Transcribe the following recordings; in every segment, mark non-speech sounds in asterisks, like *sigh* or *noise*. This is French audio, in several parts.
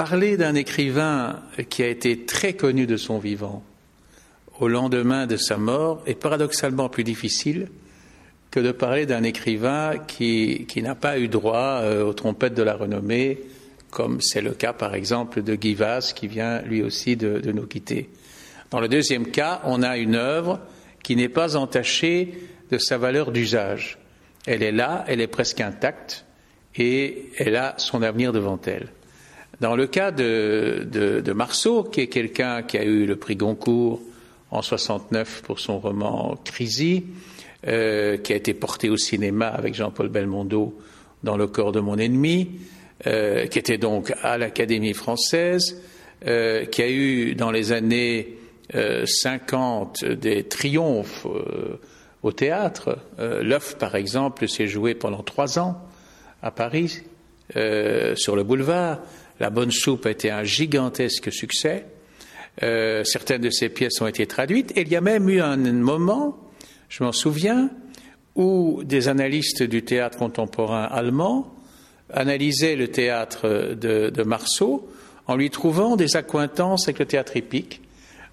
parler d'un écrivain qui a été très connu de son vivant au lendemain de sa mort est paradoxalement plus difficile que de parler d'un écrivain qui, n'a pas eu droit euh, aux trompettes de la renommée, comme c'est le cas par exemple de Guy Vaz, qui vient lui aussi de, de nous quitter. Dans le deuxième cas, on a une œuvre qui n'est pas entachée de sa valeur d'usage. Elle est là, elle est presque intacte et elle a son avenir devant elle. Dans le cas de, Marceau, qui est quelqu'un qui a eu le prix Goncourt en 69 pour son roman Crisy, euh, qui a été porté au cinéma avec Jean-Paul Belmondo dans Le corps de mon ennemi, euh, qui était donc à l'Académie française, euh, qui a eu dans les années 50 des triomphes au théâtre. L'œuf, par exemple, s'est joué pendant trois ans à Paris, sur le boulevard. La bonne soupe a été un gigantesque succès. certaines de ces pièces ont été traduites. Et il y a même eu un moment je m'en souviens, où des analystes du théâtre contemporain allemand analysaient le théâtre de, Marceau en lui trouvant des accointances avec le théâtre épique,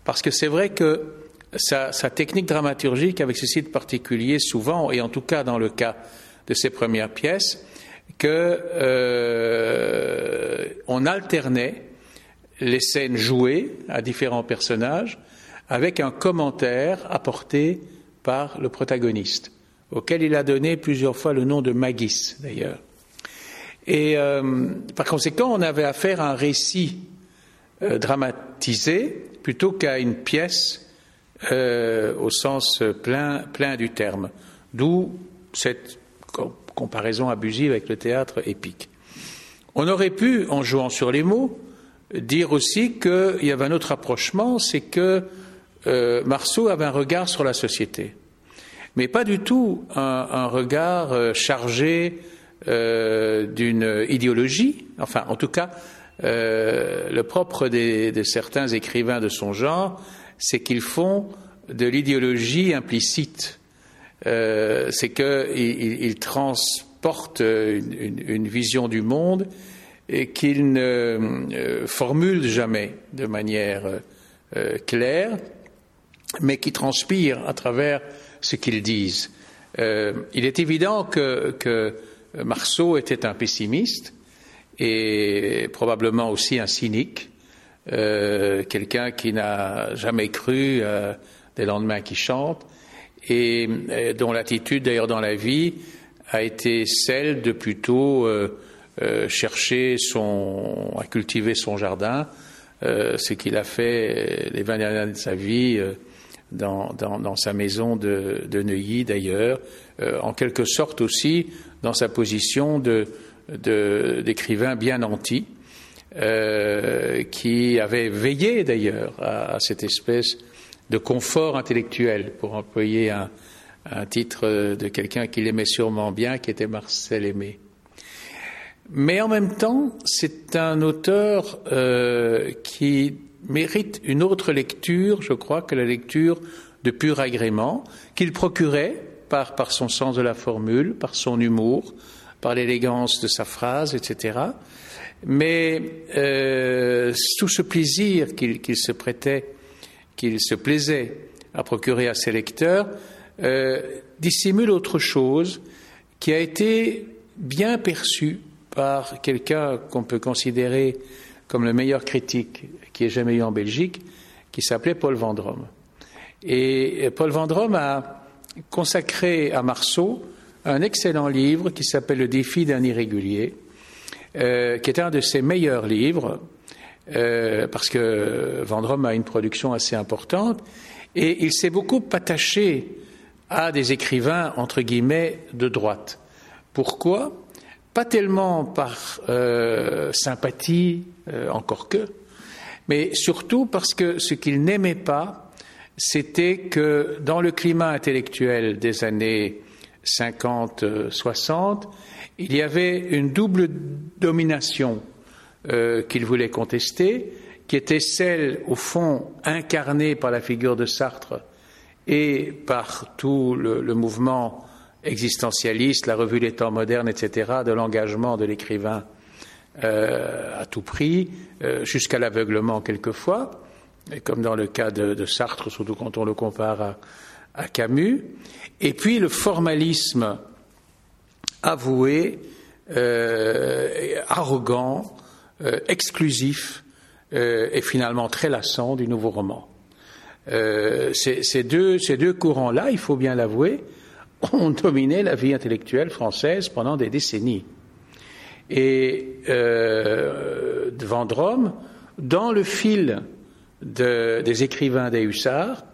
parce que c'est vrai que sa, technique dramaturgique avait ceci de particulier souvent, et en tout cas dans le cas de ses premières pièces, que euh, on alternait les scènes jouées à différents personnages avec un commentaire apporté par le protagoniste, auquel il a donné plusieurs fois le nom de Magis d'ailleurs. Et euh, par conséquent, on avait affaire à un récit euh, dramatisé plutôt qu'à une pièce euh, au sens plein, plein du terme, d'où cette comparaison abusive avec le théâtre épique. On aurait pu, en jouant sur les mots, dire aussi qu'il y avait un autre approchement, c'est que euh, Marceau avait un regard sur la société, mais pas du tout un, regard euh, chargé euh, d'une idéologie. Enfin, en tout cas, le propre de certains écrivains de son genre, c'est qu'ils font de l'idéologie implicite. C'est qu'ils transportent une, vision du monde et qu'ils ne formulent jamais de manière claire, mais qui transpirent à travers ce qu'ils disent. Euh, il est évident que, Marceau était un pessimiste et probablement aussi un cynique, euh, quelqu'un qui n'a jamais cru euh, des lendemains qui chantent et, dont l'attitude d'ailleurs dans la vie a été celle de plutôt chercher son, à cultiver son jardin, ce qu'il a fait les vingt dernières années de sa vie dans, dans, sa maison de, de Neuilly d'ailleurs, euh, en quelque sorte aussi dans sa position d'écrivain bien anti, euh, qui avait veillé d'ailleurs à, cette espèce de confort intellectuel, pour employer un, un titre de quelqu'un qu'il aimait sûrement bien, qui était Marcel Aimé. Mais en même temps, c'est un auteur euh, qui mérite une autre lecture, je crois, que la lecture de pur agrément, qu'il procurait par, par son sens de la formule, par son humour, par l'élégance de sa phrase, etc. Mais euh, tout ce plaisir qu'il se prêtait, qu'il se plaisait à procurer à ses lecteurs, euh, dissimule autre chose qui a été bien perçu par quelqu'un qu'on peut considérer comme le meilleur critique qui ait jamais eu en Belgique, qui s'appelait Paul Vendrome. Et Paul Vendrome a consacré à Marceau un excellent livre qui s'appelle Le défi d'un irrégulier, euh, qui est un de ses meilleurs livres, euh, parce que Vendrome a une production assez importante, et il s'est beaucoup attaché à des écrivains, entre guillemets, de droite. Pourquoi? Pas tellement par euh, sympathie, encore que, mais surtout parce que ce qu'il n'aimait pas, c'était que dans le climat intellectuel des années 50-60, il y avait une double domination euh, qu'il voulait contester, qui était celle, au fond, incarnée par la figure de Sartre et par tout le, mouvement existentialiste, la revue des temps modernes, etc., de l'engagement de l'écrivain à tout prix, jusqu'à l'aveuglement quelquefois, comme dans le cas de, Sartre, surtout quand on le compare à Camus. Et puis le formalisme avoué, arrogant, exclusif et finalement très lassant du nouveau roman. Euh, ces, deux, ces deux courants-là, il faut bien l'avouer, ont dominé la vie intellectuelle française pendant des décennies. Et euh, Vendôme, dans le fil des écrivains des Hussards,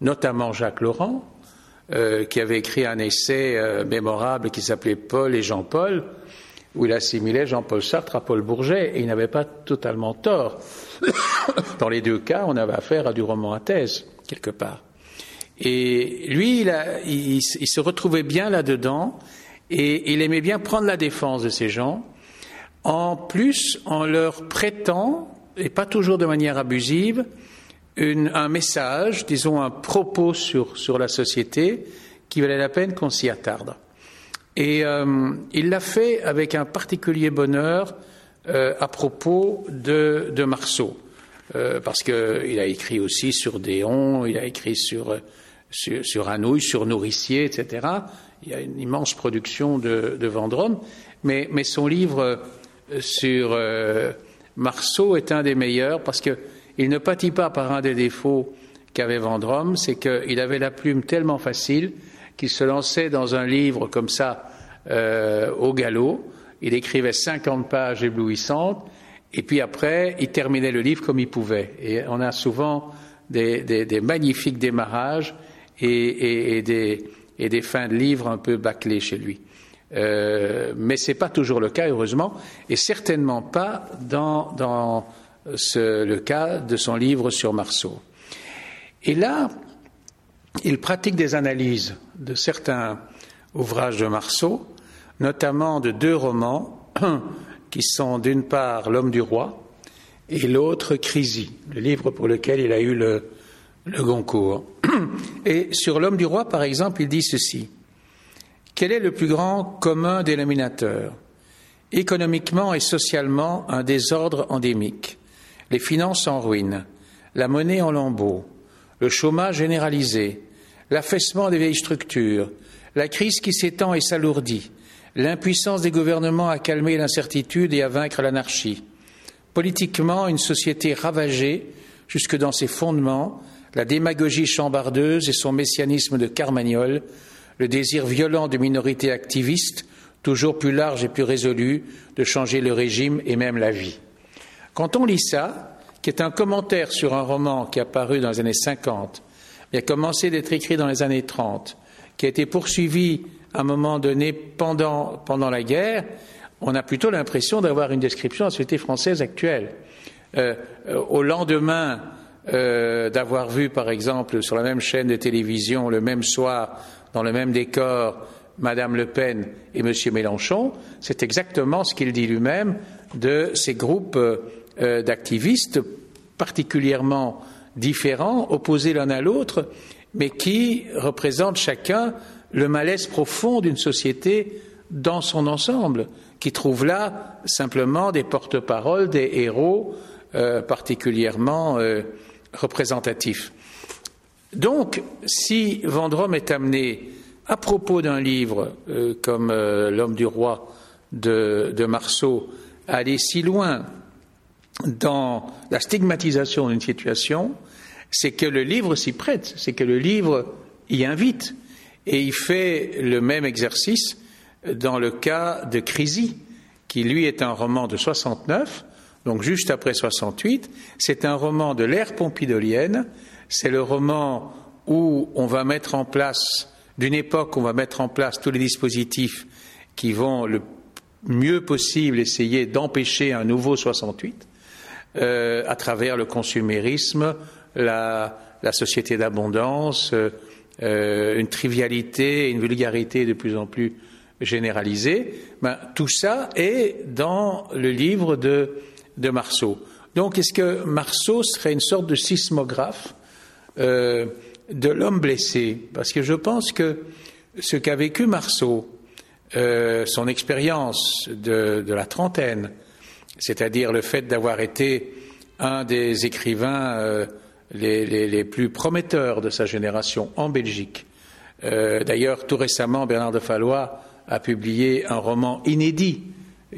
notamment Jacques Laurent, euh, qui avait écrit un essai euh, mémorable qui s'appelait Paul et Jean-Paul, où il assimilait Jean-Paul Sartre à Paul Bourget, et il n'avait pas totalement tort. *coughs* Dans les deux cas, on avait affaire à du roman à thèse, quelque part. Et lui, il, se retrouvait bien là-dedans, et il aimait bien prendre la défense de ces gens, en plus en leur prêtant, et pas toujours de manière abusive, un message, disons un propos sur, sur la société qui valait la peine qu'on s'y attarde. Et euh, il l'a fait avec un particulier bonheur euh, à propos de, de Marceau, euh, parce qu'il a écrit aussi sur Déon, il a écrit sur, sur, sur Anouilh, sur Nourricier, etc. Il y a une immense production de, de Vendôme, mais, mais, son livre sur Marceau est un des meilleurs parce qu'il ne pâtit pas par un des défauts qu'avait Vendôme, c'est qu'il avait la plume tellement facile qu'il se lançait dans un livre comme ça euh, au galop. Il écrivait 50 pages éblouissantes et puis après, il terminait le livre comme il pouvait. Et on a souvent des, magnifiques démarrages et, des, fins de livres un peu bâclées chez lui. Euh, mais ce n'est pas toujours le cas, heureusement, et certainement pas dans, le cas de son livre sur Marceau. Et là, il pratique des analyses de certains ouvrages de Marceau, notamment de deux romans *clears throat* qui sont d'une part L'homme du roi et l'autre Crisi, le livre pour lequel il a eu le, le Goncourt. *clears throat* Et sur L'homme du roi, par exemple, il dit ceci. Quel est le plus grand commun dénominateur? Économiquement et socialement, un désordre endémique, les finances en ruine, la monnaie en lambeaux, le chômage généralisé, l'affaissement des vieilles structures, la crise qui s'étend et s'alourdit, l'impuissance des gouvernements à calmer l'incertitude et à vaincre l'anarchie. Politiquement, une société ravagée jusque dans ses fondements, la démagogie chambardeuse et son messianisme de carmagnole, le désir violent de minorités activistes, toujours plus larges et plus résolues, de changer le régime et même la vie. Quand on lit ça, qui est un commentaire sur un roman qui a paru dans les années 50, qui a commencé d'être écrit dans les années 30, qui a été poursuivi à un moment donné pendant, pendant la guerre, on a plutôt l'impression d'avoir une description de la société française actuelle. Euh, au lendemain euh, d'avoir vu, par exemple, sur la même chaîne de télévision, le même soir, dans le même décor, Madame Le Pen et Monsieur Mélenchon, c'est exactement ce qu'il dit lui-même de ces groupes euh, d'activistes particulièrement différents, opposés l'un à l'autre, mais qui représentent chacun le malaise profond d'une société dans son ensemble, qui trouve là simplement des porte-paroles, des héros euh, particulièrement euh, représentatifs. Donc, si Vendôme est amené, à propos d'un livre comme L'homme du roi de, de Marceau, à aller si loin dans la stigmatisation d'une situation, c'est que le livre s'y prête, c'est que le livre y invite. Et il fait le même exercice dans le cas de Crisi, qui lui est un roman de 69, donc juste après 68. C'est un roman de l'ère pompidolienne. C'est le roman où on va mettre en place, d'une époque, on va mettre en place tous les dispositifs qui vont le mieux possible essayer d'empêcher un nouveau 68. Euh, à travers le consumérisme, la, société d'abondance, euh, euh, une trivialité, une vulgarité de plus en plus généralisée. Ben, tout ça est dans le livre de, de Marceau. Donc, est-ce que Marceau serait une sorte de sismographe de l'homme blessé? Parce que je pense que ce qu'a vécu Marceau, son expérience de, de, la trentaine, c'est-à-dire le fait d'avoir été un des écrivains euh, les, plus prometteurs de sa génération en Belgique. Euh, d'ailleurs, tout récemment, Bernard de Fallois a publié un roman inédit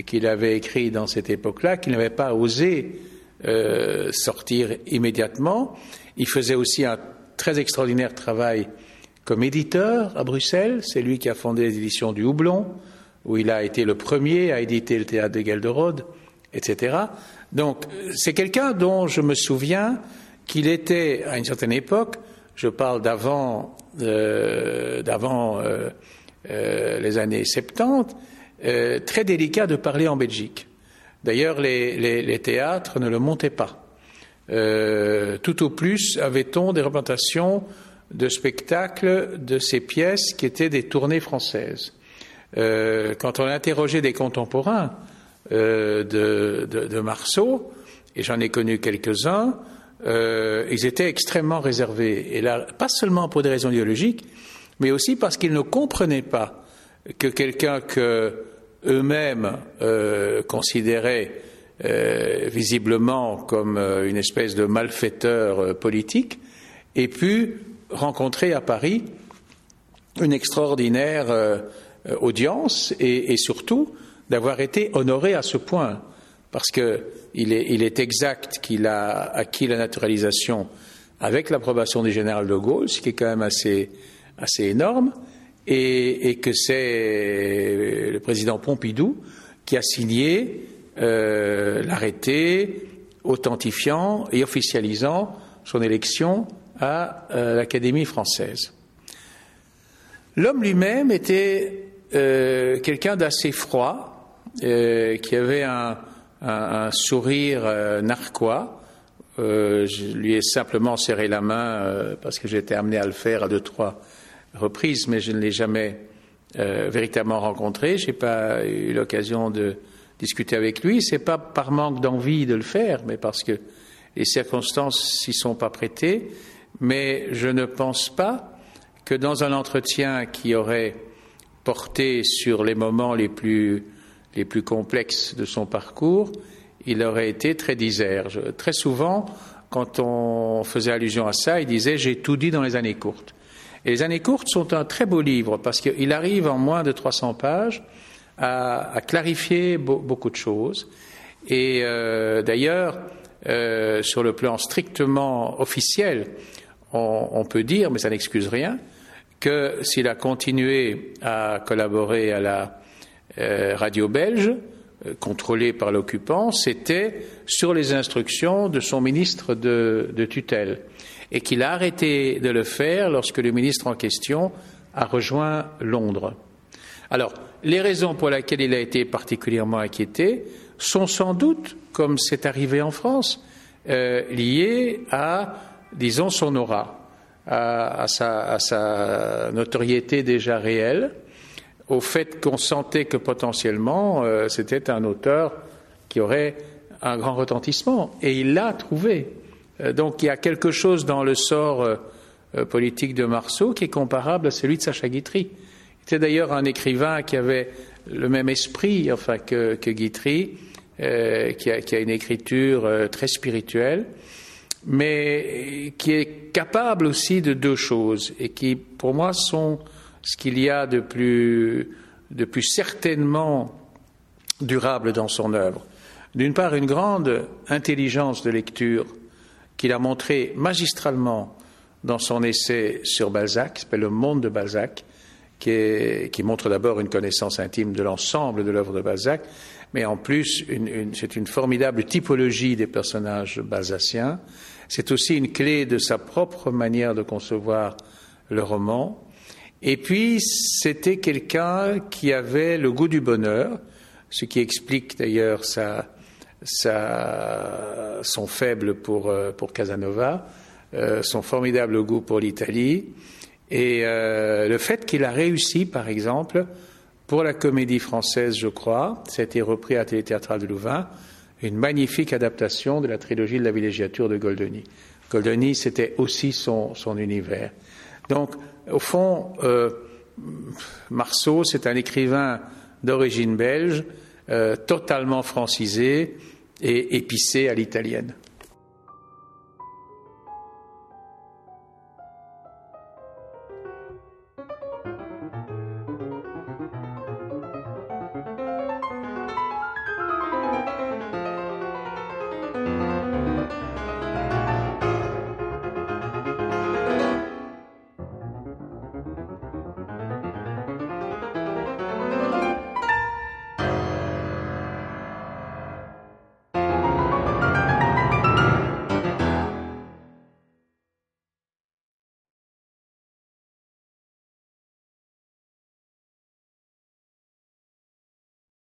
qu'il avait écrit dans cette époque-là, qu'il n'avait pas osé euh, sortir immédiatement. Il faisait aussi un très extraordinaire travail comme éditeur à Bruxelles. C'est lui qui a fondé les éditions du Houblon, où il a été le premier à éditer le théâtre de Gelderode, etc. Donc, c'est quelqu'un dont je me souviens qu'il était, à une certaine époque, je parle d'avant, euh, d'avant euh, euh, les années 70, très délicat de parler en Belgique. D'ailleurs, les, théâtres ne le montaient pas. tout au plus avait-on des représentations de spectacles de ces pièces qui étaient des tournées françaises. quand on interrogeait des contemporains de, de Marceau, et j'en ai connu quelques-uns, euh, ils étaient extrêmement réservés. Et là, pas seulement pour des raisons idéologiques, mais aussi parce qu'ils ne comprenaient pas que quelqu'un que eux-mêmes euh, considéraient euh, visiblement comme une espèce de malfaiteur politique ait pu rencontrer à Paris une extraordinaire audience et surtout d'avoir été honoré à ce point. Parce que il est, exact qu'il a acquis la naturalisation avec l'approbation du général de Gaulle, ce qui est quand même assez, énorme, et, que c'est le président Pompidou qui a signé euh, l'arrêté authentifiant et officialisant son élection à euh, l'Académie française. L'homme lui-même était euh, quelqu'un d'assez froid, qui avait un, sourire euh, narquois. Euh, je lui ai simplement serré la main euh, parce que été amené à le faire à deux, trois reprises, mais je ne l'ai jamais véritablement rencontré. Je n'ai pas eu l'occasion de discuter avec lui. C'est pas par manque d'envie de le faire, mais parce que les circonstances s'y sont pas prêtées. Mais je ne pense pas que dans un entretien qui aurait porté sur les moments les plus les plus complexes de son parcours, il aurait été très diserge. Très souvent, quand on faisait allusion à ça, il disait J'ai tout dit dans les années courtes. Et les années courtes sont un très beau livre parce qu'il arrive en moins de 300 pages à, clarifier beaucoup de choses. Et euh, d'ailleurs, euh, sur le plan strictement officiel, on peut dire, mais ça n'excuse rien, que s'il a continué à collaborer à la euh, radio belge, euh, contrôlée par l'occupant, c'était sur les instructions de son ministre de, tutelle, et qu'il a arrêté de le faire lorsque le ministre en question a rejoint Londres. Alors, les raisons pour lesquelles il a été particulièrement inquiété sont sans doute, comme c'est arrivé en France, euh, liées à, disons, son aura, à, sa, notoriété déjà réelle, au fait qu'on sentait que potentiellement euh, c'était un auteur qui aurait un grand retentissement. Et il l'a trouvé. Euh, donc il y a quelque chose dans le sort euh, politique de Marceau qui est comparable à celui de Sacha Guitry. Il était d'ailleurs un écrivain qui avait le même esprit enfin, que, Guitry, qui a, qui, a, une écriture très spirituelle, mais qui est capable aussi de deux choses et qui, pour moi, sont ce qu'il y a de plus, de plus certainement durable dans son œuvre. D'une part, une grande intelligence de lecture qu'il a montrée magistralement dans son essai sur Balzac, qui s'appelle Le monde de Balzac, qui, qui montre d'abord une connaissance intime de l'ensemble de l'œuvre de Balzac, mais en plus, c'est une formidable typologie des personnages balzaciens. C'est aussi une clé de sa propre manière de concevoir le roman. Et puis, c'était quelqu'un qui avait le goût du bonheur, ce qui explique d'ailleurs son faible pour, euh, pour Casanova, euh, son formidable goût pour l'Italie, et euh, le fait qu'il a réussi, par exemple, pour la comédie française, je crois, ça a été repris à Téléthéâtral de Louvain, une magnifique adaptation de la trilogie de la villégiature de Goldoni. Goldoni, c'était aussi son, son univers. Donc, au fond, euh, Marceau, c'est un écrivain d'origine belge, euh, totalement francisé et épicé à l'italienne.